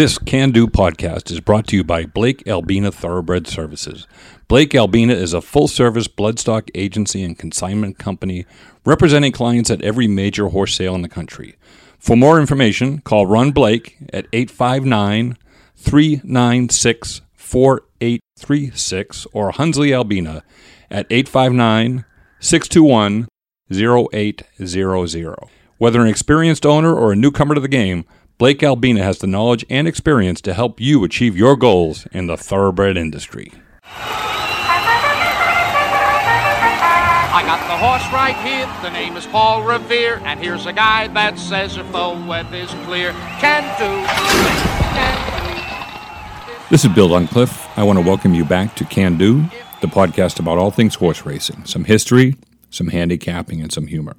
This Can Do podcast is brought to you by Blake Albina Thoroughbred Services. Blake Albina is a full service bloodstock agency and consignment company representing clients at every major horse sale in the country. For more information, call Ron Blake at 859 396 4836 or Hunsley Albina at 859 621 0800. Whether an experienced owner or a newcomer to the game, Blake Albina has the knowledge and experience to help you achieve your goals in the thoroughbred industry. I got the horse right here. The name is Paul Revere, and here's a guy that says if the weather's clear, can do, can do. This is Bill Uncliffe. I want to welcome you back to Can Do, the podcast about all things horse racing, some history, some handicapping, and some humor.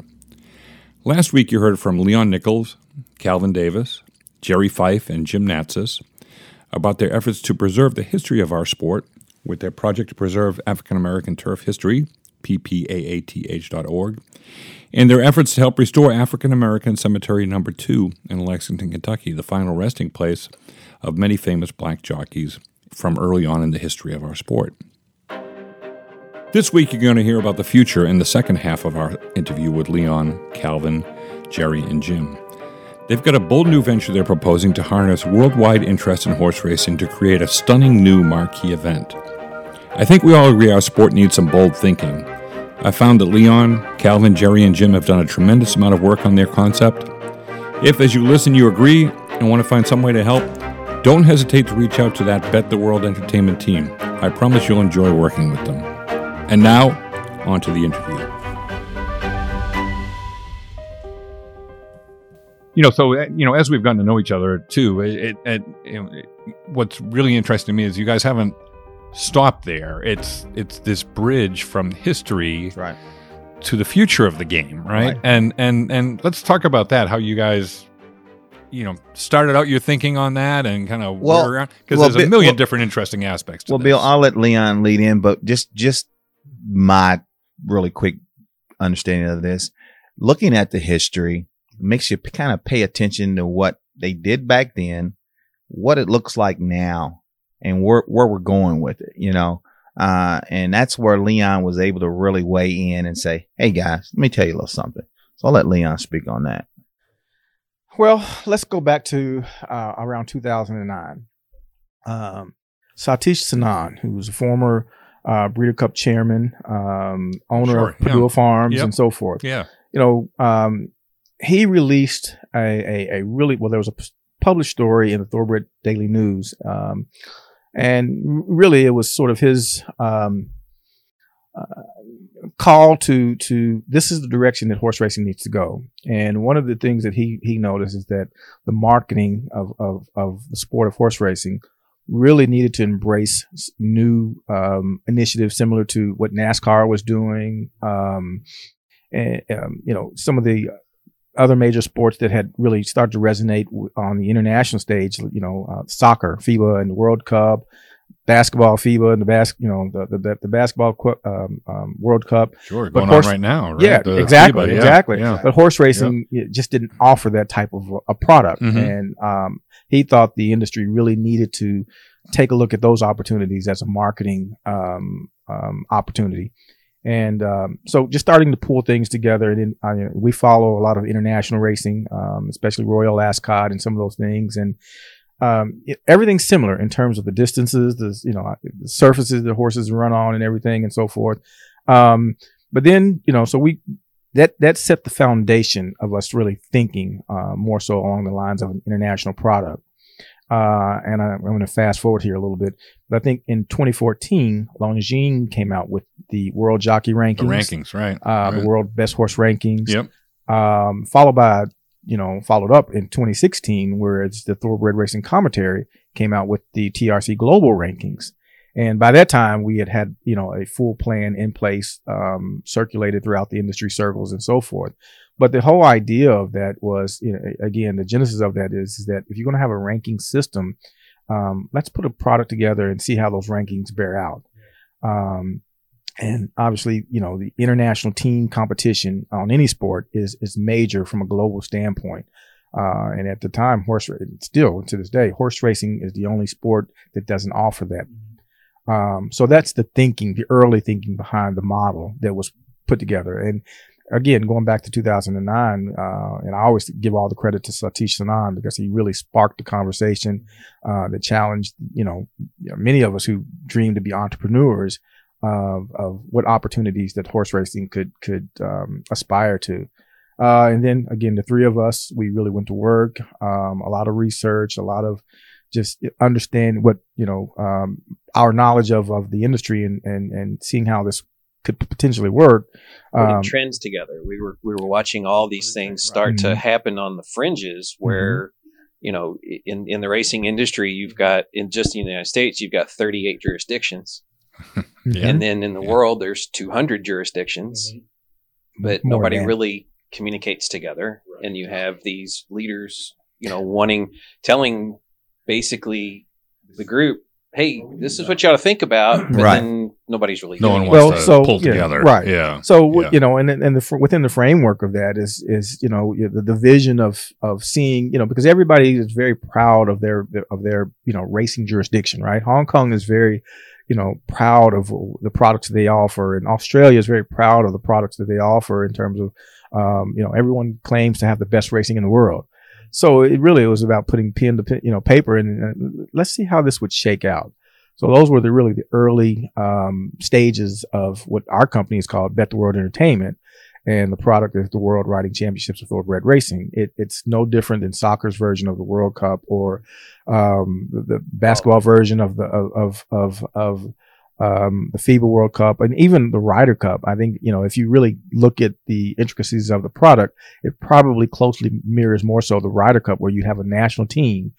Last week you heard from Leon Nichols, Calvin Davis, Jerry Fife, and Jim Natzis about their efforts to preserve the history of our sport with their project to preserve African American turf history, ppaath.org, and their efforts to help restore African American Cemetery Number 2 in Lexington, Kentucky, the final resting place of many famous black jockeys from early on in the history of our sport. This week, you're going to hear about the future in the second half of our interview with Leon, Calvin, Jerry, and Jim. They've got a bold new venture they're proposing to harness worldwide interest in horse racing to create a stunning new marquee event. I think we all agree our sport needs some bold thinking. I found that Leon, Calvin, Jerry, and Jim have done a tremendous amount of work on their concept. If, as you listen, you agree and want to find some way to help, don't hesitate to reach out to that Bet the World Entertainment team. I promise you'll enjoy working with them. And now, on to the interview. You know, so uh, you know, as we've gotten to know each other too, it, it, it, what's really interesting to me is you guys haven't stopped there. It's it's this bridge from history right. to the future of the game, right? Right. And and and let's talk about that. How you guys, you know, started out your thinking on that and kind of Well- around because well, there's a million well- different interesting aspects. To Well, this. Bill, I'll let Leon lead in, but just just my really quick understanding of this, looking at the history makes you kind of pay attention to what they did back then, what it looks like now, and where where we're going with it. You know, uh, and that's where Leon was able to really weigh in and say, "Hey guys, let me tell you a little something." So I'll let Leon speak on that. Well, let's go back to uh, around 2009. Um, Satish Sanan, who was a former uh, Breeder Cup chairman, um, owner Sure, of Padua yeah. Farms, Yep. and so forth. yeah, You know, um, he released a, a, a really well. There was a published story in the Thoroughbred Daily News, um, and really it was sort of his um, uh, call to to this is the direction that horse racing needs to go. And one of the things that he he noticed is that the marketing of of, of the sport of horse racing really needed to embrace new um, initiatives similar to what NASCAR was doing. Um, and um, you know some of the other major sports that had really started to resonate w- on the international stage, you know, uh, soccer, FIFA and the World Cup, basketball, FIBA and the bas- you know, the the, the basketball um, um, World Cup. sure. But Going horse- on right now, right? Yeah, The exactly, FIBA, yeah, exactly. Yeah. But horse racing it just didn't offer that type of a product, Mhm. and um, he thought the industry really needed to take a look at those opportunities as a marketing um, um, opportunity. And um, so, just starting to pull things together. And then you know, we follow a lot of international racing, um, especially Royal Ascot and some of those things. And um, it, everything's similar in terms of the distances, the you know the surfaces the horses run on, and everything, and so forth. Um, but then you know, so we that that set the foundation of us really thinking uh, more so along the lines of an international product. Uh, and I, I'm going to fast forward here a little bit, but I think in 2014, Longines came out with the World Jockey Rankings, The rankings, right? uh, right. the World Best Horse Rankings. Yep. Um, followed by, you know, followed up in 2016, where it's the Thoroughbred Racing Commentary came out with the TRC Global Rankings. And by that time, we had had, you know, a full plan in place, um, circulated throughout the industry circles and so forth. But the whole idea of that was, you know, again, the genesis of that is, is that if you're going to have a ranking system, um, let's put a product together and see how those rankings bear out. Um, and obviously, you know, the international team competition on any sport is is major from a global standpoint. Uh, and at the time, horse still to this day, horse racing is the only sport that doesn't offer that. Um, so that's the thinking, the early thinking behind the model that was put together. And again, going back to 2009, uh, and I always give all the credit to Satish Sanan because he really sparked the conversation uh, that challenged, you know, many of us who dream to be entrepreneurs of, of what opportunities that horse racing could could um, aspire to. Uh, and then again, the three of us, we really went to work, um, a lot of research, a lot of just understand what you know um, our knowledge of of the industry and and and seeing how this could potentially work. Um, trends together. We were we were watching all these things start to happen on the fringes where you know in in the racing industry you've got in just in the United States you've got 38 jurisdictions Yeah. and then in the Yeah. world there's 200 jurisdictions but More nobody than. really communicates together and you have these leaders you know wanting telling basically the group hey this is what you ought to think about but Right. then nobody's really No doing one it. wants Well, to so, pull yeah, together. right. Yeah. So Yeah. you know, and and the within the framework of that is is you know the, the vision of of seeing you know because everybody is very proud of their of their you know racing jurisdiction, right? Hong Kong is very you know proud of the products they offer, and Australia is very proud of the products that they offer in terms of um, you know everyone claims to have the best racing in the world. So it really was about putting pen to pen, you know paper and uh, let's see how this would shake out. So those were the really the early um, stages of what our company is called Bet the World Entertainment, and the product is the World Riding Championships of Thoroughbred Racing. It, it's no different than soccer's version of the World Cup or um, the, the basketball version of the of of of, of um, the FIBA World Cup and even the Ryder Cup. I think you know if you really look at the intricacies of the product, it probably closely mirrors more so the Ryder Cup, where you have a national team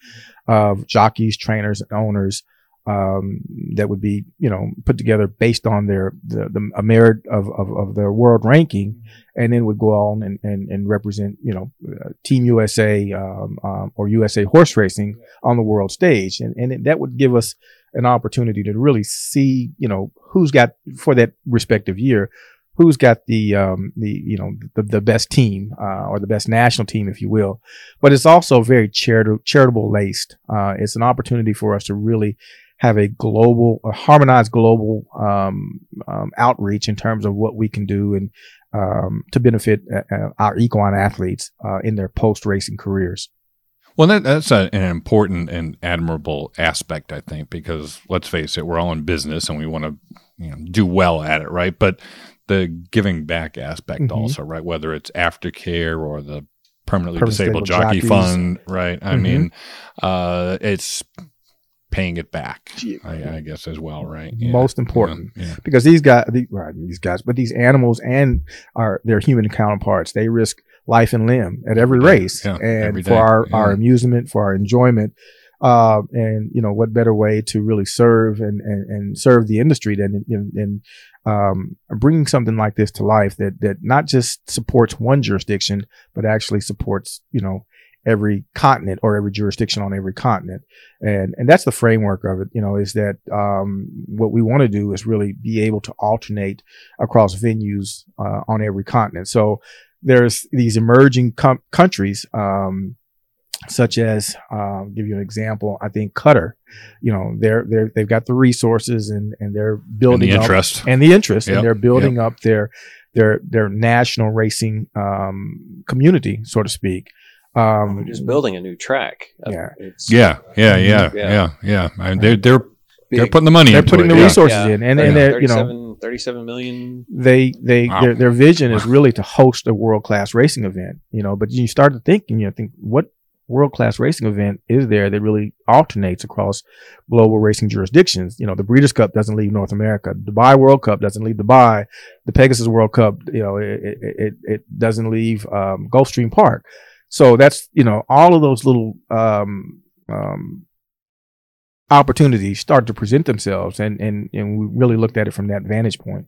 of jockeys, trainers, and owners um, that would be, you know, put together based on their the, the a merit of, of, of their world ranking, and then would go on and, and, and represent, you know, uh, Team USA um, um, or USA horse racing on the world stage, and and it, that would give us an opportunity to really see, you know, who's got for that respective year. Who's got the um, the you know the, the best team uh, or the best national team, if you will, but it's also very charitable charitable laced. Uh, it's an opportunity for us to really have a global, a harmonized global um, um, outreach in terms of what we can do and um, to benefit uh, uh, our equine athletes uh, in their post racing careers. Well, that, that's a, an important and admirable aspect, I think, because let's face it, we're all in business and we want to you know, do well at it, right? But the giving back aspect Mhm. also, right? Whether it's aftercare or the permanently Permanent disabled jockey jockeys. fund, right? I Mhm. mean, uh, it's paying it back, I, I guess, as well, right? Most important. Yeah. yeah. because these guys, the, right, these guys, but these animals and our their human counterparts, they risk life and limb at every race, Yeah, and every for our our amusement, for our enjoyment. Uh, and you know what better way to really serve and, and, and serve the industry than in, in um, bringing something like this to life that that not just supports one jurisdiction but actually supports you know every continent or every jurisdiction on every continent and and that's the framework of it you know is that um, what we want to do is really be able to alternate across venues uh, on every continent so there's these emerging com- countries um, such as uh, give you an example i think qatar you know they're they're they've got the resources and and they're And building the up- interest. and the interest Yep, and they're building up their their their national racing um, community so to speak um, We're just building a new track. Uh, Yeah. It's Yeah, yeah, yeah, Yeah. yeah, yeah. I mean, they're they're they're putting the money. they're into putting it, the yeah. resources Yeah. in and, Yeah. and they're you know 37, 37 million. they they Wow. their, their vision is really to host a world class racing event you know but you start to think and you think what world class racing event is there that really alternates across global racing jurisdictions? You know the breeders cup doesn't leave north america. Dubai world cup doesn't leave dubai. The pegasus world cup you know it it, it, it doesn't leave um, gulfstream park. So that's you know all of those little um, um, opportunities start to present themselves and and and we really looked at it from that vantage point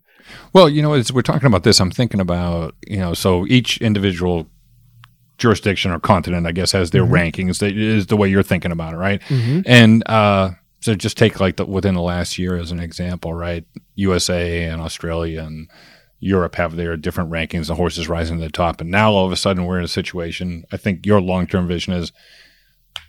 Well, you know, as we're talking about this, I'm thinking about you know, so each individual jurisdiction or continent, I guess, has their Mhm. rankings. That is the way you're thinking about it, right? mm-hmm. And uh, so just take like the, within the last year as an example, right? USA and Australia and Europe have their different rankings, the horses rising to the top. And now all of a sudden we're in a situation. I think your long term vision is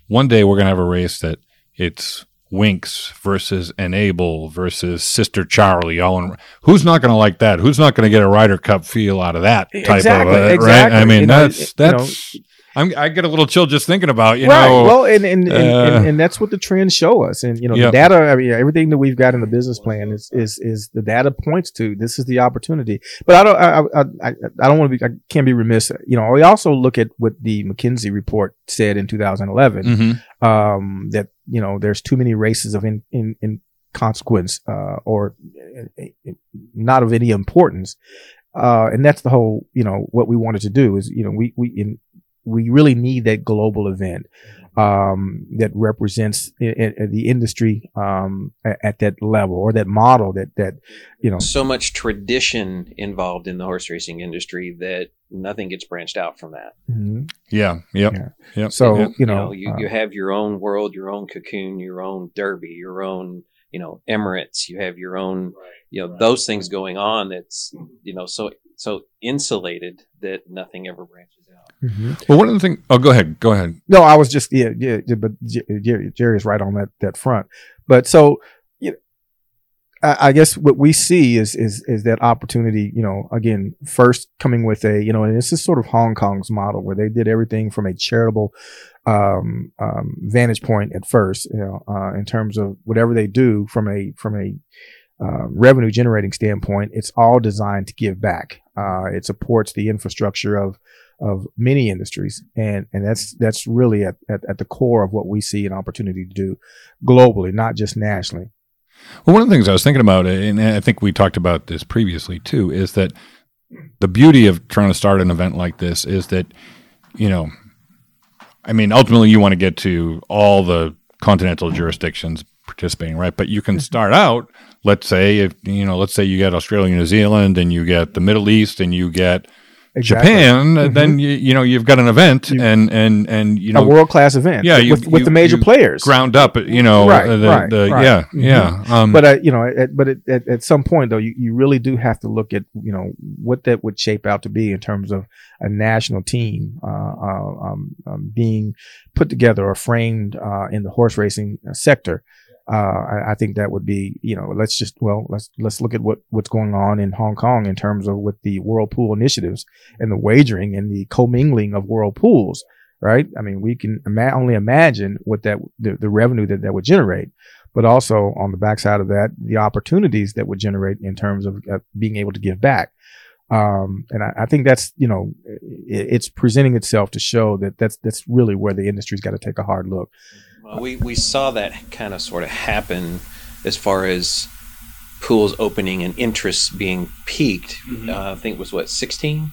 one day we're going to have a race that it's Winks versus Enable versus Sistercharlie. All in, who's not going to like that? Who's not going to get a Ryder Cup feel out of that type Exactly, of uh, exactly. right? I mean, You know, that's you know, that's. I'm, I get a little chill just thinking about you right. know. well, and and, and, and uh, and that's what the trends show us. And you know, Yep. the data. I mean, everything that we've got in the business plan is is is the data points to this is the opportunity. But I don't. I I, I, I don't want to be. I can't be remiss. You know, we also look at what the McKinsey report said in 2011. Mhm. um, that you know there's too many races of in in, in consequence uh, or uh, uh, not of any importance, uh, and that's the whole you know what we wanted to do is you know we we in, we really need that global event um, that represents i- i- the industry um, at, at that level or that model that that you know so much tradition involved in the horse racing industry that nothing gets branched out from that. mhm. Yeah. Yep. Yeah. Yep. so Yep. you You know, know, you, uh, you have your own world, your own cocoon, your own derby, your own, you know, Emirates. You have your own, you know, those things going on. That's, you know, so so insulated that nothing ever branches out. mhm. Well, one of the things. Oh, go ahead. Go ahead. No, I was just yeah, yeah, yeah, but J- Jerry, Jerry is right on that that front. But so, you know, I, I guess what we see is is is that opportunity. You know, again, first coming with a you know, and this is sort of Hong Kong's model where they did everything from a charitable um, um, vantage point at first. You know, uh, in terms of whatever they do from a from a uh, revenue generating standpoint, it's all designed to give back. Uh, it supports the infrastructure of of many industries, and and that's that's really at, at, at the core of what we see an opportunity to do globally, not just nationally. Well, one of the things I was thinking about, and I think we talked about this previously too, is that the beauty of trying to start an event like this is that, you know, I mean, ultimately you want to get to all the continental jurisdictions participating, right? But you can mm-hmm. start out, let's say, if you know, let's say you get Australia, New Zealand, and you get the Middle East, and you get Exactly. Japan, uh, then you, you know you've got an event, You- and and and you know a world class event, Yeah, you- with, with the major players. ground up, you know, Right, uh, the, right, the right. yeah, Mhm. yeah. Um, but uh, you know, at, but at, at, at some point though, you, you really do have to look at you know what that would shape out to be in terms of a national team uh, uh, um, um, being put together or framed uh, in the horse racing uh, sector. Uh, I, I think that would be you know let's just well let's let's look at what what's going on in Hong Kong in terms of with the world pool initiatives and the wagering and the commingling of world pools, Right. I mean, we can ima- only imagine what that the, the revenue that that would generate but also on the backside of that, the opportunities that would generate in terms of uh, being able to give back. Um, and I, I think that's you know it, it's presenting itself to show that that's that's really where the industry's got to take a hard look. Well, we, we saw that kind of sort of happen as far as pools opening and interest being peaked. Uh, I think it was what, 16?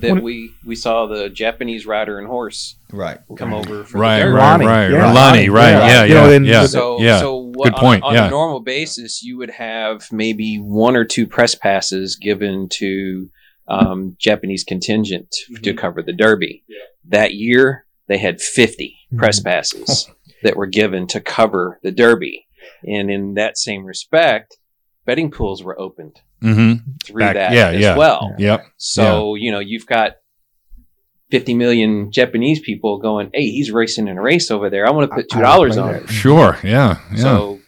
That When- we, we saw the Japanese rider and horse Right. come over for right, the right, derby. Right, yeah. Lani, right, Yeah. yeah, You yeah, know, then yeah. So, Yeah. so what, Good point, On, on yeah. a normal basis, you would have maybe one or two press passes given to um, Japanese contingent to cover the Derby. That year, they had 50 press passes that were given to cover the Derby. And in that same respect, betting pools were opened hmm through Back- that yeah, as yeah. well. Yep. So, you know, you've got 50 million Japanese people going, hey, he's racing in a race over there. I want to put I- I $2 on that. it. Sure. Yeah. Yeah. So,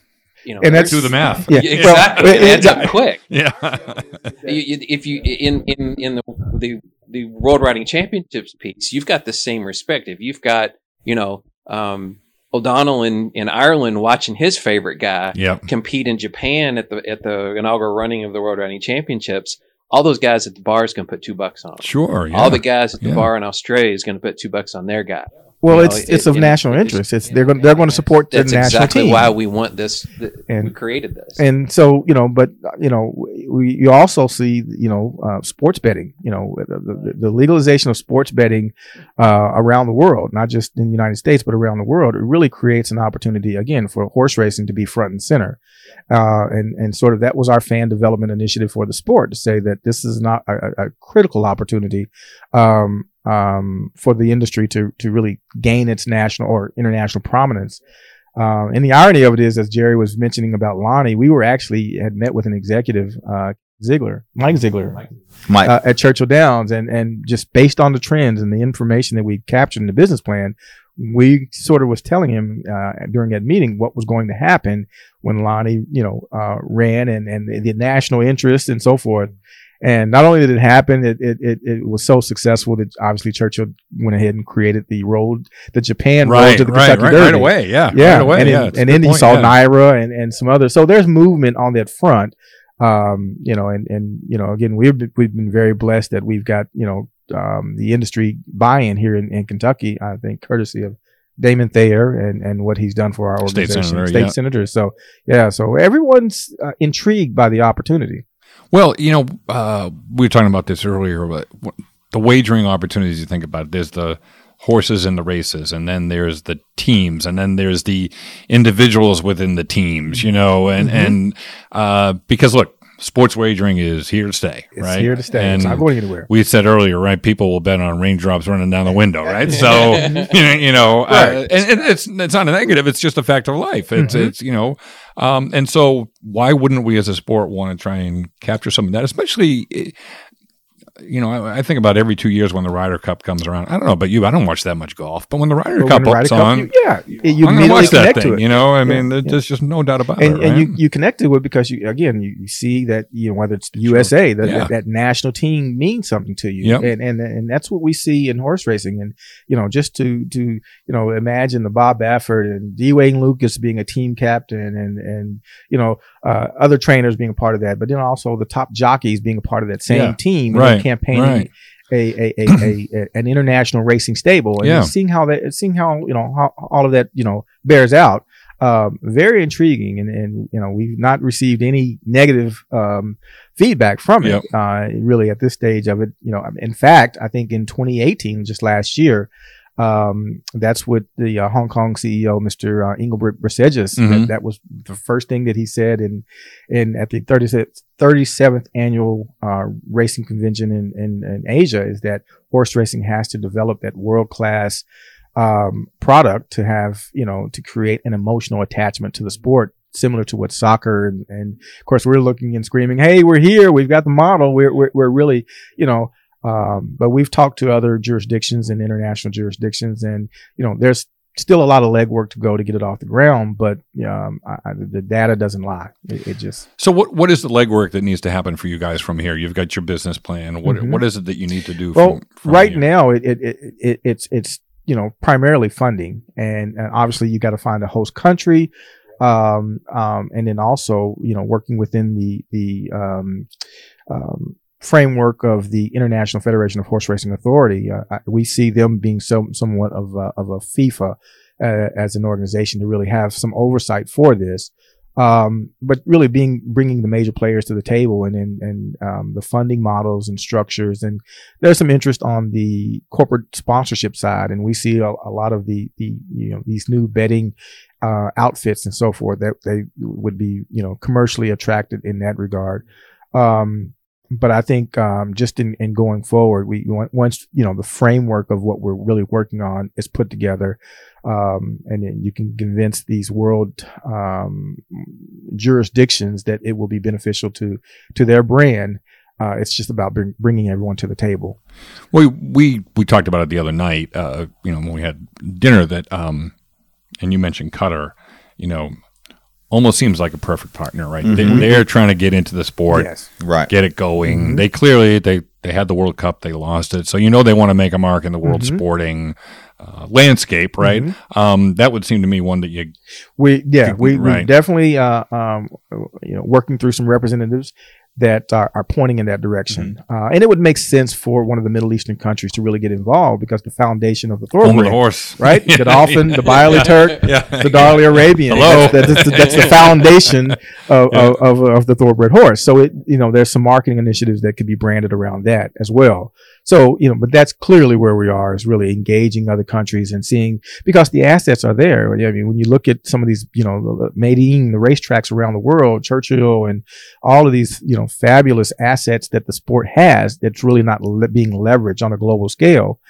you know, And that's- do the math. Yeah, Yeah, exactly. Well, it it- adds it- up quick. Yeah. You- you- if you in in in the the the world riding championships piece, you've got the same respect. If you've got you know um, O'Donnell in in Ireland watching his favorite guy yep. compete in Japan at the at the inaugural running of the world riding championships, all those guys at the bar is going to put two bucks on. 'em. Sure. Yeah. All the guys at the Yeah. bar in Australia is going to put two bucks on their guy. Well, You know, it's it- it's of it- national it's- interest. It's they're going they're going to support the That's national exactly team. why we want this. th- we And- created this. and so you know but uh, you know we you also see you know uh, sports betting you know the, the, legalization of sports betting uh, around the world not just in the united states but around the world. It really creates an opportunity again for horse racing to be front and center. Uh, and and sort of that was our fan development initiative for the sport to say that this is not a, a a critical opportunity um, um, for the industry to to really gain its national or international prominence um, and the irony of it is, as Jerry was mentioning about Lani, we were actually had met with an executive, uh, Ziegler, Mike Ziegler, Mike, uh, at Churchill Downs, and and just based on the trends and the information that we captured in the business plan, we sort of was telling him uh, during that meeting what was going to happen when Lani, you know, uh, ran and and the, the national interest and so forth. And not only did it happen, it, it, it, it was so successful that obviously Churchill went ahead and created the road, the Japan road to the right, Kentucky right, Derby. right away. Yeah, Yeah, right away. and, yeah, then, it's a and then you saw yeah. Naira and, and some others. So there's movement on that front. Um, you know, and and you know, again, we've been, we've been very blessed that we've got you know um, the industry buy-in here in, in Kentucky. I think courtesy of Damon Thayer and and what he's done for our State organization, senator, state yeah. senator. So yeah, so everyone's uh, intrigued by the opportunity. Well, you know, uh, we were talking about this earlier, but the wagering opportunities you think about, it, there's the horses in the races, and then there's the teams, and then there's the individuals within the teams, you know, and, Mm-hmm. and, uh, because look, sports wagering is here to stay, It's right? here to stay. And it's not going anywhere. we said earlier, right? People will bet on raindrops running down the window, right? So you know, you know, uh, and, and it's it's not a negative; it's just a fact of life. It's Mhm. it's you know, um, and so why wouldn't we as a sport want to try and capture some of that, especially. You know, I, I think about every two years when the Ryder Cup comes around. I don't know about you. I don't watch that much golf, but when the Ryder Cup Ryder on, you- yeah, you, you I'm immediately watch that connect thing. to it. You know, I mean, there- yeah. there's just no doubt about and, it. and right? you, you connect to it because you again you, see that you know whether it's the USA that, Yeah. that that national team means something to you Yep. and, and and that's what we see in horse racing and you know just to to you know imagine the Bob Baffert and D Wayne Lukas being a team captain and and you know uh, other trainers being a part of that but then also the top jockeys being a part of that same team Right, campaigning right. a, a, a, a, an international racing stable and Yeah. seeing how that seeing how you know how all of that you know bears out um, very intriguing and, and you know we've not received any negative um, feedback from it uh, really at this stage of it you know in fact I think in 2018 just last year um, that's what the uh, Hong Kong CEO, Mr. Uh, Engelbrecht-Bresges, Mhm. that, that was the first thing that he said in, in at the 37th, 37th annual uh, racing convention in, in, in Asia is that horse racing has to develop that world class um, product to have, you know, to create an emotional attachment to the sport, similar to what soccer and, and of course we're looking and screaming, Hey, we're here. We've got the model. We're, we're, we're really, you know, um, but we've talked to other jurisdictions and international jurisdictions and, you know, there's still a lot of legwork to go to get it off the ground, but um, I, I, the data doesn't lie. It, it just, So what what is the legwork that needs to happen for you guys from here? You've got your business plan. What Mhm. what is it that you need to do? Well, from, from right here? now it, it, it, it it's it's you know primarily funding, and, and obviously you got to find a host country, um, um, and then also you know working within the the um, um, framework of the International Federation of Horse Racing Authority. Uh, I- we see them being some somewhat of a, of a FIFA uh, as an organization to really have some oversight for this. Um, but really being bringing the major players to the table and and, and um, the funding models and structures and there's some interest on the corporate sponsorship side, and we see a, a lot of the the you know these new betting uh, outfits and so forth that they would be you know commercially attracted in that regard. Um, but I think um, just in, in going forward, we once you know the framework of what we're really working on is put together, um, and then you can convince these world um, jurisdictions that it will be beneficial to to their brand. Uh, it's just about bring, bringing everyone to the table. Well, we we talked about it the other night. Uh, you know, when we had dinner, that um, and you mentioned Qatar. You know, almost seems like a perfect partner, right? They, they're trying to get into the sport, Yes. Right. get it going. Mhm. They clearly they they had the World Cup, they lost it, so you know they want to make a mark in the world Mhm. sporting uh, landscape, right? Um, that would seem to me one that you We yeah we we Right. definitely uh, um you know working through some representatives that are, are pointing in that direction, Mm-hmm. uh, and it would make sense for one of the Middle Eastern countries to really get involved because the foundation of the home thoroughbred, the horse, right? The Godolphin, the Byerley Turk, yeah, the Darley Arabian. Hello. That's, that's, the, that's the foundation of, of, of, of the thoroughbred horse. So it, you know, there's some marketing initiatives that could be branded around that as well. So, you know, but that's clearly where we are is really engaging other countries and seeing, because the assets are there. I mean, when you look at some of these, you know, Meydan, the racetracks around the world, Churchill and all of these, you know, fabulous assets that the sport has that's really not le- being leveraged on a global scale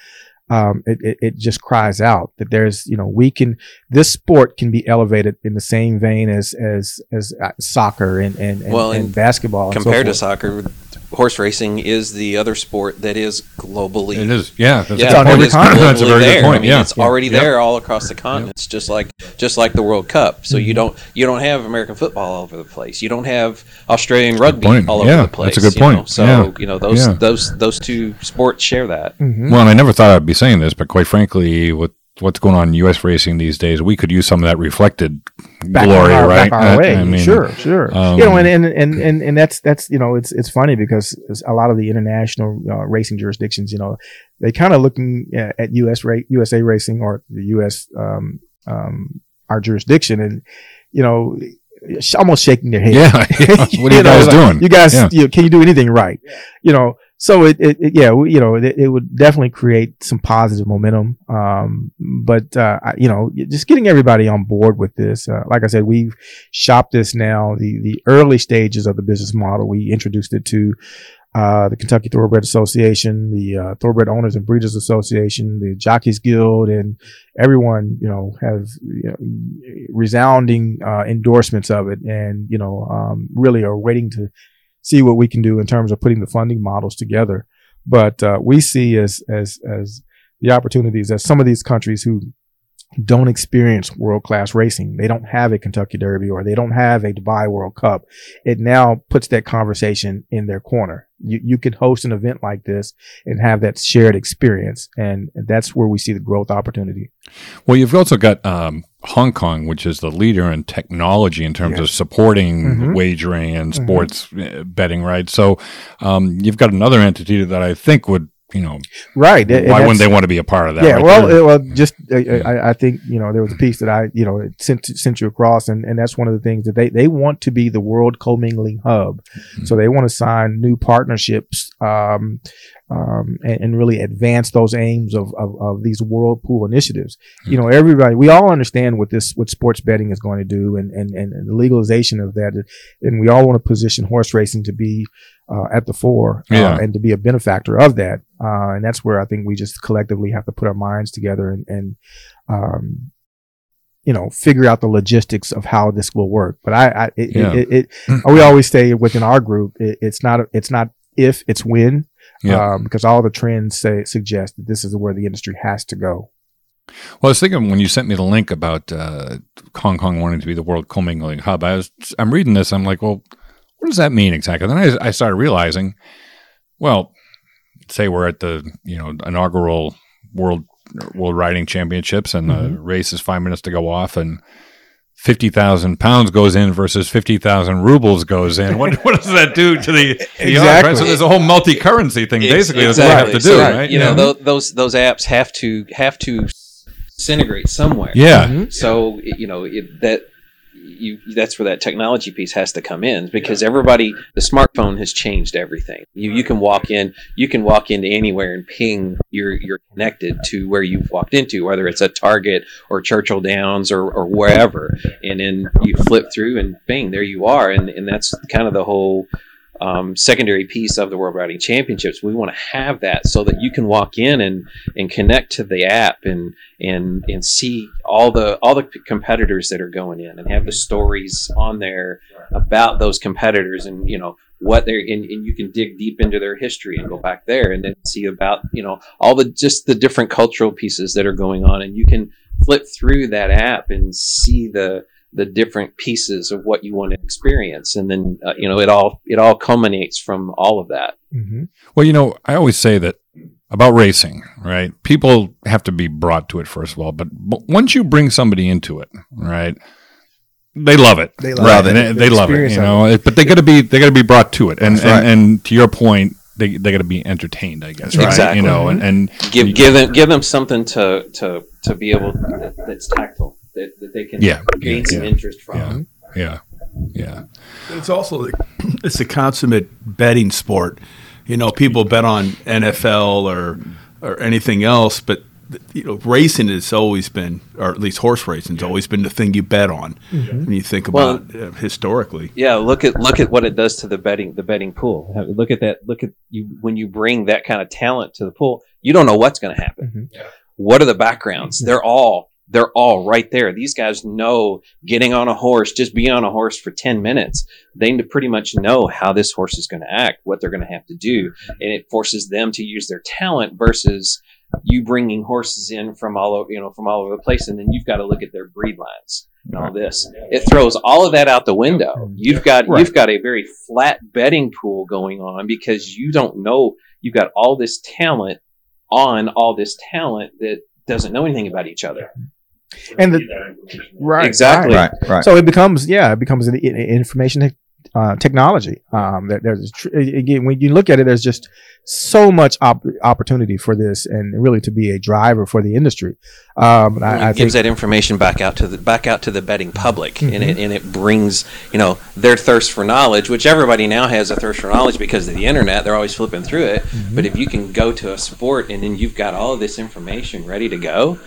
um, it, it, it just cries out that there's, you know, we can, this sport can be elevated in the same vein as, as, as uh, soccer and, and, and, Well, and and basketball. and so Compared to soccer, horse racing is the other sport that is globally. It is, yeah. That's Yeah, a good on every it's continent. That's a very there. good point. I mean, yeah, it's already Yeah. there all across the continents, just like just like the World Cup. So Mm-hmm. you don't you don't have American football all over the place. You don't have Australian rugby point. all Yeah, over the place. that's a good you know? point. So Yeah. you know those Yeah. those those two sports share that. Mhm. Well, and I never thought I'd be saying this, but quite frankly, with what's going on in U.S. racing these days, we could use some of that reflected back glory, our, right? Back our Uh, way. I mean, sure, sure. um, you know, and, and, and, and, and that's, that's, you know, it's, it's funny because a lot of the international uh, racing jurisdictions, you know, they kind of looking at, at US ra- USA racing or the US, um, um, our jurisdiction and, you know, almost shaking their head. Yeah, yeah. What are you, know, guys like, doing? You guys, Yeah. you know, can you do anything right? You know, so it, it, it yeah, you know, it, it would definitely create some positive momentum. Um, but, uh, you know, just getting everybody on board with this. Uh, like I said, we've shopped this now, the, the early stages of the business model. We introduced it to, uh, the Kentucky Thoroughbred Association, the, uh, Thoroughbred Owners and Breeders Association, the Jockeys Guild, and everyone, you know, have you know, resounding, uh, endorsements of it and, you know, um, really are waiting to, see what we can do in terms of putting the funding models together. But uh, we see as as as the opportunities that some of these countries who don't experience world class racing, they don't have a Kentucky Derby or they don't have a Dubai World Cup. It now puts that conversation in their corner. You you could host an event like this and have that shared experience, and that's where we see the growth opportunity. Well, you've also got um, Hong Kong, which is the leader in technology in terms Yeah. of supporting Mhm. wagering and Mhm. sports uh, betting, right? So um, you've got another entity that I think would, you know, Right? why wouldn't they want to be a part of that? yeah, right well, there? uh, well, just uh, I, I think you know there was a piece that I you know sent sent you across, and, and that's one of the things that they they want to be the world commingling hub, Mm-hmm. so they want to sign new partnerships, um, um, and, and really advance those aims of, of of these world pool initiatives. You know, everybody we all understand what this what sports betting is going to do, and and and the legalization of that, and we all want to position horse racing to be uh, at the fore uh, and to be a benefactor of that. Uh, and that's where I think we just collectively have to put our minds together and, and um, you know, figure out the logistics of how this will work. But I, I it, Yeah. it, it, it, we always say within our group, it, it's not, it's not if, it's when, Yeah. um, because all the trends say suggest that this is where the industry has to go. Well, I was thinking when you sent me the link about uh, Hong Kong wanting to be the world commingling hub, I was I'm reading this. I'm like, well, what does that mean exactly? Then I, I started realizing, well, say we're at the you know inaugural world world riding championships, and the race is five minutes to go off, and fifty thousand pounds goes in versus fifty thousand rubles goes in. What what does that do to the, the odds, right? Exactly. So there's a whole multi currency thing basically Ex- that they have to do, So, right? You know, Yeah. tho- those those apps have to have to disintegrate somewhere. yeah. Mhm. So you know it, that you that's where that technology piece has to come in because everybody the smartphone has changed everything. You you can walk in you can walk into anywhere and ping you're you're connected to where you've walked into whether it's a Target or Churchill Downs or, or wherever. And then you flip through and bang, there you are. And and that's kind of the whole um, secondary piece of the World Riding Championships. We want to have that so that you can walk in and, and connect to the app and and and see all the all the competitors that are going in and have the stories on there about those competitors and you know what they're and, and you can dig deep into their history and go back there and then see about you know all the just the different cultural pieces that are going on and you can flip through that app and see the the different pieces of what you want to experience and then uh, you know it all it all culminates from all of that Mm-hmm. Well, you know, I always say that about racing, right? People have to be brought to it first of all, but, but once you bring somebody into it, right? They love it. They love right? it. They, they love it, you know. It- But they got to be they got to be brought to it, and That's right. and, and to your point, they they got to be entertained, I guess, right? Exactly. You know, and, and give give them give them something to to to be able that, that's tactile that, that they can Yeah, gain yeah, some yeah. interest from yeah, yeah, yeah. It's also it's a consummate betting sport. You know, people bet on NFL or or anything else, but you know, racing has always been, or at least horse racing has always been the thing you bet on mm-hmm. when you think Well- about uh, historically. Yeah, look at look at what it does to the betting the betting pool. Look at that. Look at you when you bring that kind of talent to the pool. You don't know what's going to happen. Mm-hmm. What are the backgrounds? Mm-hmm. They're all they're all right there. These guys know getting on a horse, just being on a horse for ten minutes. They pretty much know how this horse is going to act, what they're going to have to do, and it forces them to use their talent versus you bringing horses in from all over you know from all over the place, and then you've got to look at their breed lines and all this. It throws all of that out the window. You've got Right. you've got a very flat betting pool going on because you don't know you've got all this talent on all this talent that doesn't know anything about each other. And the right Exactly. right. Right, right. So it becomes yeah, it becomes an i- i- information uh, technology. Um, that there's tr- again when you look at it, there's just so much op- opportunity for this, and really to be a driver for the industry. Um, and it I, I gives think that information back out to the back out to the betting public, and Mm-hmm. it and it brings you know their thirst for knowledge, which everybody now has a thirst for knowledge because of the internet. They're always flipping through it. Mm-hmm. But if you can go to a sport and then you've got all of this information ready to go.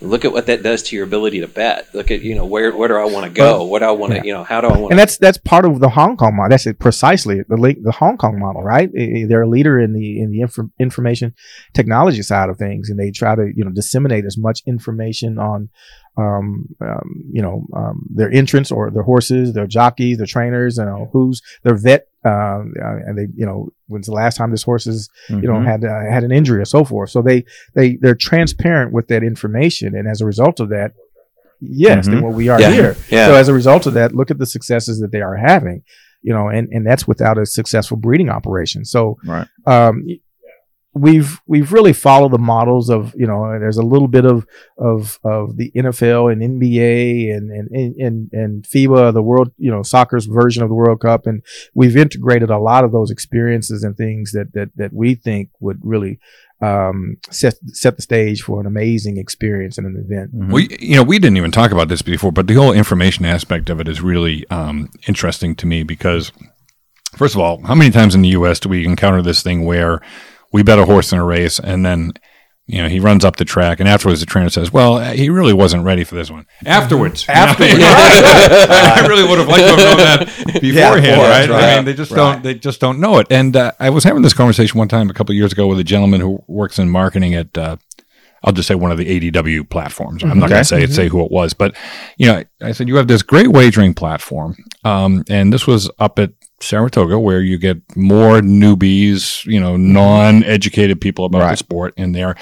Look at what that does to your ability to bet. Look at you know where where do I want to go? What do I want to yeah. you know how do I want and that's that's part of the Hong Kong model. That's it precisely the the Hong Kong model, right? They're a leader in the in the inf- information technology side of things, and they try to you know disseminate as much information on, um, um you know, um, their entrants or their horses, their jockeys, their trainers, you know, who's their vet, um, uh, and they you know when's the last time this horse is you know Mhm. had uh, had an injury or so forth. So they they they're transparent with that information, and as a result of that, yes, Mhm. what we are Yeah. here. Yeah. So as a result of that, look at the successes that they are having, you know, and and that's without a successful breeding operation. So Right. um, we've we've really followed the models of you know there's a little bit of of of the NFL and NBA and and and and FIBA the world you know soccer's version of the World Cup and we've integrated a lot of those experiences and things that that that we think would really um, set set the stage for an amazing experience and an event. Mhm. We, you know, we didn't even talk about this before, but the whole information aspect of it is really um, interesting to me because, first of all, how many times in the U.S. do we encounter this thing where we bet a horse in a race and then, you know, he runs up the track and afterwards the trainer says, "Well, uh, he really wasn't ready for this one." Afterwards, afterwards, I really would have liked to have known that beforehand, before, right? that's I mean, they just Right. don't, they just don't know it. And uh, I was having this conversation one time a couple of years ago with a gentleman who works in marketing at. Uh, I'll just say one of the ADW platforms. I'm not going to say say who it was, but you know, I said you have this great wagering platform, um, and this was up at Saratoga where you get more newbies, you know, non-educated people about the sport in there,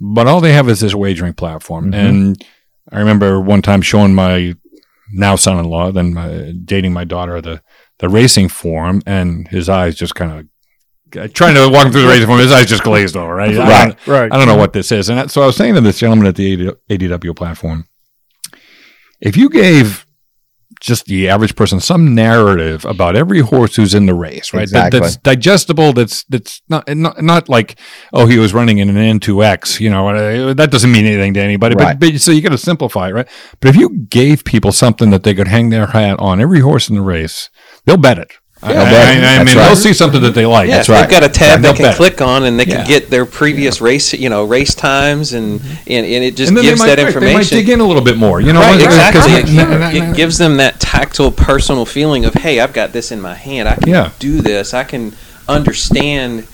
but all they have is this wagering platform. Mhm. And I remember one time showing my now son-in-law, then uh, dating my daughter, the the racing form, and his eyes just kind of. Trying to walk him through the racing form, his eyes just glazed over. Right, I don't- Right. Right. I don't know what this is. And so I was saying to this gentleman at the AD- ADW platform, if you gave just the average person some narrative about every horse who's in the race, right? Exactly. That, that's digestible. That's that's not not not like oh he was running in an N2X. You know uh, that doesn't mean anything to anybody. Right. But, but so you got to simplify it, right? But if you gave people something that they could hang their hat on every horse in the race, they'll bet it. I, They'll. I- I That's mean, right. they'll see something that they like. Yeah, That's they've got a tab They'll they can bet click on, and they Yeah. can get their previous race, you know, race times, and mm-hmm. and, and it just and then gives they might, that right, information. They might dig in a little bit more, you know. Right, 'cause exactly. he- It, n- n- n- gives them that tactile, personal feeling of, hey, I've got this in my hand. I can Yeah. do this. I can understand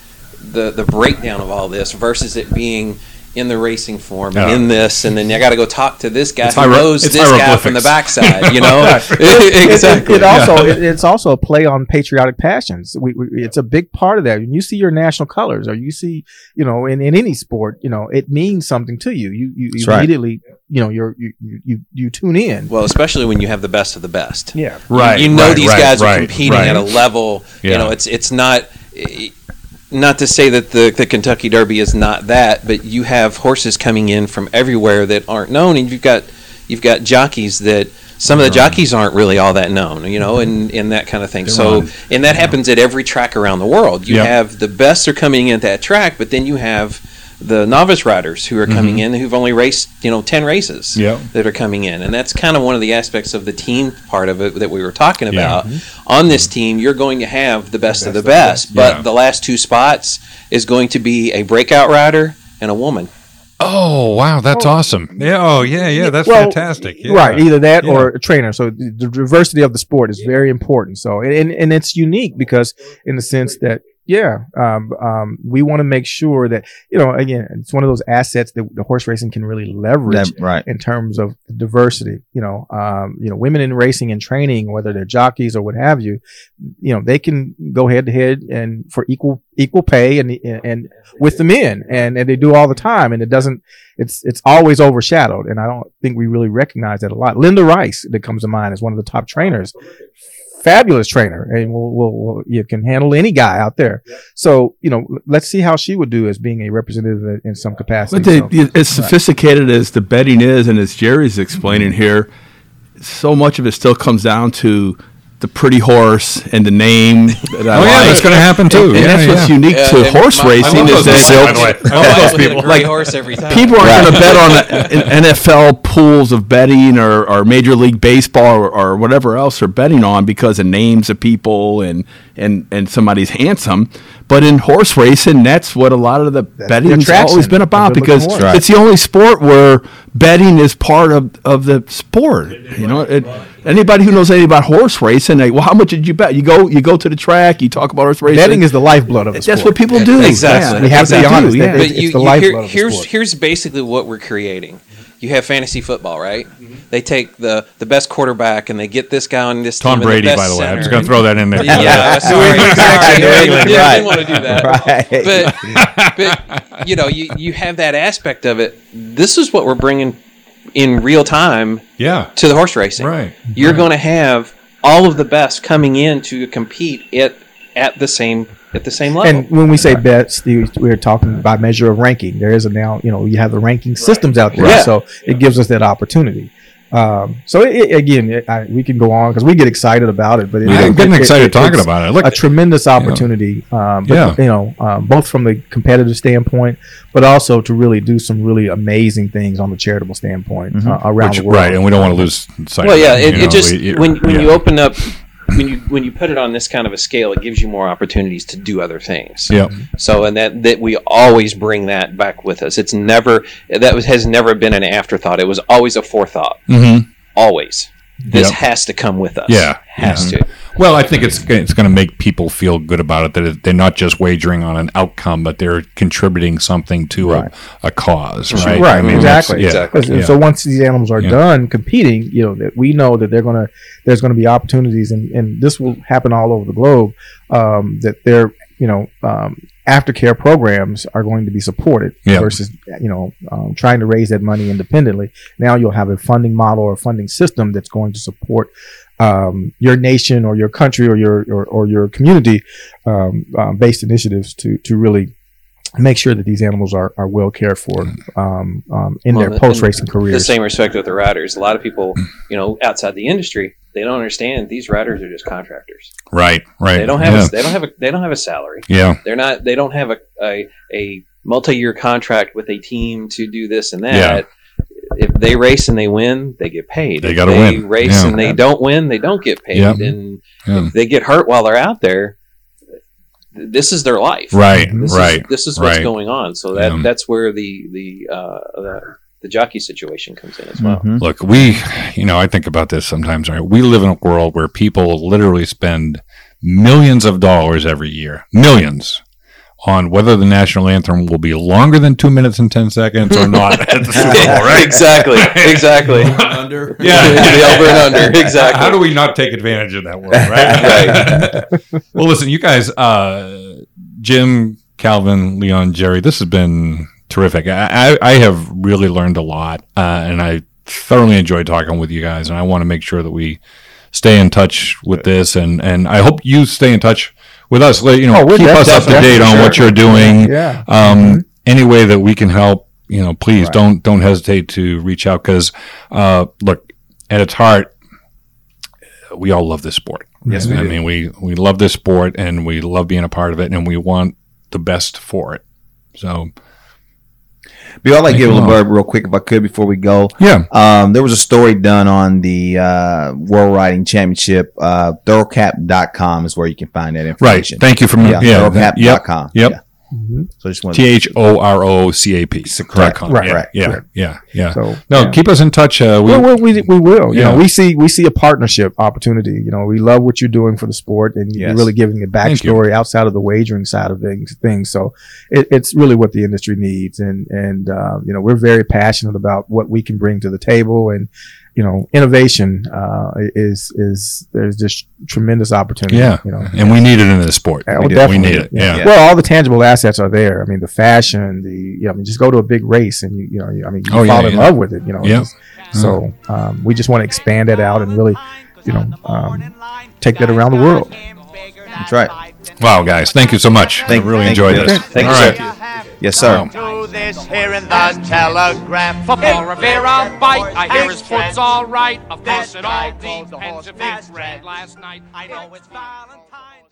the the breakdown of all this versus it being in the racing form and Yeah. in this, and then I got to go talk to this guy It's who hiero- knows this guy from the backside. You know, It- exactly. It, it also it, it's also a play on patriotic passions. We, we, it's a big part of that. When you see your national colors, or you see, you know, in, in any sport, you know, it means something to you. You you, you That's right. immediately, you know, you're, you you you you tune in. well, especially when you have the best of the best. Yeah. Right, You, know right, these right, guys are competing right. at a level. Yeah. You know, it's it's not. eh, Not to say that the, the Kentucky Derby is not that, but you have horses coming in from everywhere that aren't known, and you've got you've got jockeys that some of the jockeys aren't really all that known, you know, and, and that kind of thing. so, on. and that happens at every track around the world. You Yep. have the best are coming in at that track, but then you have the novice riders who are mm-hmm. coming in who've only raced, you know, ten races Yep. that are coming in, and that's kind of one of the aspects of the team part of it that we were talking Yeah. about. Mm-hmm. On this team, you're going to have the best, of the best, but Yeah. the last two spots is going to be a breakout rider and a woman. Oh wow, that's oh. awesome. Yeah. Oh yeah, yeah. That's Well, fantastic. Yeah. Right, either that Yeah. or a trainer. So the, the diversity of the sport is very important. So and and it's unique because in the sense that yeah, um, um, we want to make sure that you know again it's one of those assets that the horse racing can really leverage That- right. in terms of diversity. You know, um, you know, women in racing and training, whether they're jockeys or what have you, you know, they can go head to head and for equal equal pay and and with the men, and and they do all the time, and it doesn't. It's it's always overshadowed, and I don't think we really recognize that a lot. Linda Rice, that comes to mind, is one of the top trainers. Fabulous trainer, and will will will you can handle any guy out there. So you know, let's see how she would do as being a representative in- in some capacity. But they, So- as sophisticated as the betting is, and as Jerry's explaining here, so much of it still comes down to the pretty horse and the name. That I Oh yeah, like. that's going to happen too. And yeah, that's what's unique Yeah, to horse my- racing love is those that people, by the way. I My love wife those will hit people. a horse every time. People aren't going to bet on a- an NFL pools of betting or, or Major League Baseball or, or whatever else they're betting on because of names of people and, and, and somebody's handsome. But in horse racing, that's what a lot of the betting's attraction, always been about the because horse. it's the only sport where betting is part of, of the sport. You know, it, anybody who knows anything about horse racing, they, well, how much did you bet? You go you go to the track, you talk about horse racing. betting is the lifeblood of the that's sport. what people do. Exactly. Yeah, We have to be exactly. honest, Yeah. but it's you, the you lifeblood here- of the here's sport. here's basically what we're creating. You have fantasy football, right? Mm-hmm. They take the the best quarterback and they get this guy on this Tom team. Brady, the by the way. I'm just going to throw that in there. Yeah, sorry, New sorry. England, Yeah, I right. didn't want to do that. Right. but but you know you you have that aspect of it. This is what we're bringing in real time Yeah. to the horse racing. Right. You're going to have all of the best coming in to compete at at the same at the same level. And when we say bets, the- we're talking by measure of ranking. There is a now, you know, you have the ranking systems out there, Yeah. so it gives us that opportunity. Um, so it, it- again, it, I, we can go on because we get excited about it, but it, I'm getting it- excited it- talking about it. Look, a tremendous opportunity. Um, but, Yeah. you know, um, both from the competitive standpoint, but also to really do some really amazing things on the charitable standpoint uh, around which, the world. right, and we don't want to lose sight. well, of yeah, that, it, it know, just we- when when yeah. you open up when you when you put it on this kind of a scale, it gives you more opportunities to do other things. Yeah. So, and that that we always bring that back with us. It's never that was, has never been an afterthought. It was always a forethought. Mhm. Always. This Yep. has to come with us. Yeah, Has yeah. to. Well, I think it's it's going to make people feel good about it that they're not just wagering on an outcome, but they're contributing something to Right. a, a cause, right? Right, I mean, exactly. yeah, Exactly. Yeah. So once these animals are Yeah. done competing, you know that we know that they're gonna there's gonna be opportunities, and, and this will happen all over the globe. Um, that their you know um, aftercare programs are going to be supported Yeah. versus you know um, trying to raise that money independently. Now you'll have a funding model or a funding system that's going to support um, your nation or your country or your or, or your community um, um, based initiatives to to really make sure that these animals are, are well cared for um, um, in Well, their post racing careers. The same respect with the riders. A lot of people, you know, outside the industry, they don't understand these riders are just contractors. right, right. They don't have yeah. a, they don't have a they don't have a salary. yeah, They're not they don't have a a, a multi year contract with a team to do this and that. If they race and they win, they get paid. They gotta win. Race Yeah. and they don't win, they don't get paid. Yeah. And Yeah. if they get hurt while they're out there, this is their life. right, This right. Is, this is what's right. going on. So that Yeah. that's where the the uh, the, the jockey situation comes in as well. Mhm. Look, we, you know, I think about this sometimes. Right? We live in a world where people literally spend millions of dollars every year, millions, on whether the national anthem will be longer than two minutes and ten seconds or not at the Super Bowl, right? exactly. Exactly. Under. Yeah, the over and under. Exactly. How do we not take advantage of that world, right? right. well, listen, you guys, uh, Jim, Calvin, Leon, Jerry, this has been terrific. I, I, I have really learned a lot, uh, and I thoroughly enjoyed talking with you guys. And I want to make sure that we stay in touch with this, and and I hope you stay in touch with us. You know, Oh, keep def- us up to date on sure. what you're doing. Yeah. Um, Any way that we can help, you know, please don't don't hesitate to reach out because, uh, look, at its heart, we all love this sport. Yes, we I do. mean, we we love this sport and we love being a part of it, and we want the best for it. So, Bill, I'd like to give a little blurb real quick if I could before we go. yeah, Um, there was a story done on the uh, World Riding Championship. Uh, Thorocap.com is where you can find that information. right. Thank you for Yeah, yeah, thorocap.com. Yep, yep. Yeah. Mhm. So I just want T H O R O C A P. Correct. com. Right, Yeah, right, Yeah. correct. Yeah. Yeah. So No, yeah. keep us in touch. Uh, we, we, we, we, we will. You Yeah. know, we see we see a partnership opportunity. You know, we love what you're doing for the sport, and Yes. you're really giving a backstory outside of the wagering side of things. things. So it, it's really what the industry needs, and and uh, you know, we're very passionate about what we can bring to the table, and you know, innovation uh, is is there's just tremendous opportunity. yeah. you know, And we need it in the sport. Yeah, we, well, we need it. Yeah. Yeah. Well, all the tangible assets are there. I mean, the fashion, the you know, I mean, just go to a big race and you you know, you, I mean, you Oh, yeah, fall in yeah. love with it. You know, Yeah. Just- so um, we just want to expand that out and really, you know, um, take that around the world. That's right. Wow, guys. Thank you so much. Thank- I really thank enjoyed you. this. Thank All you, right. sir. Yes, sir. Do this here in the telegram. For Paul Rivera bite, I hear his foot's all right. Of course, it all depends if it's red last night. I know it's Valentine's.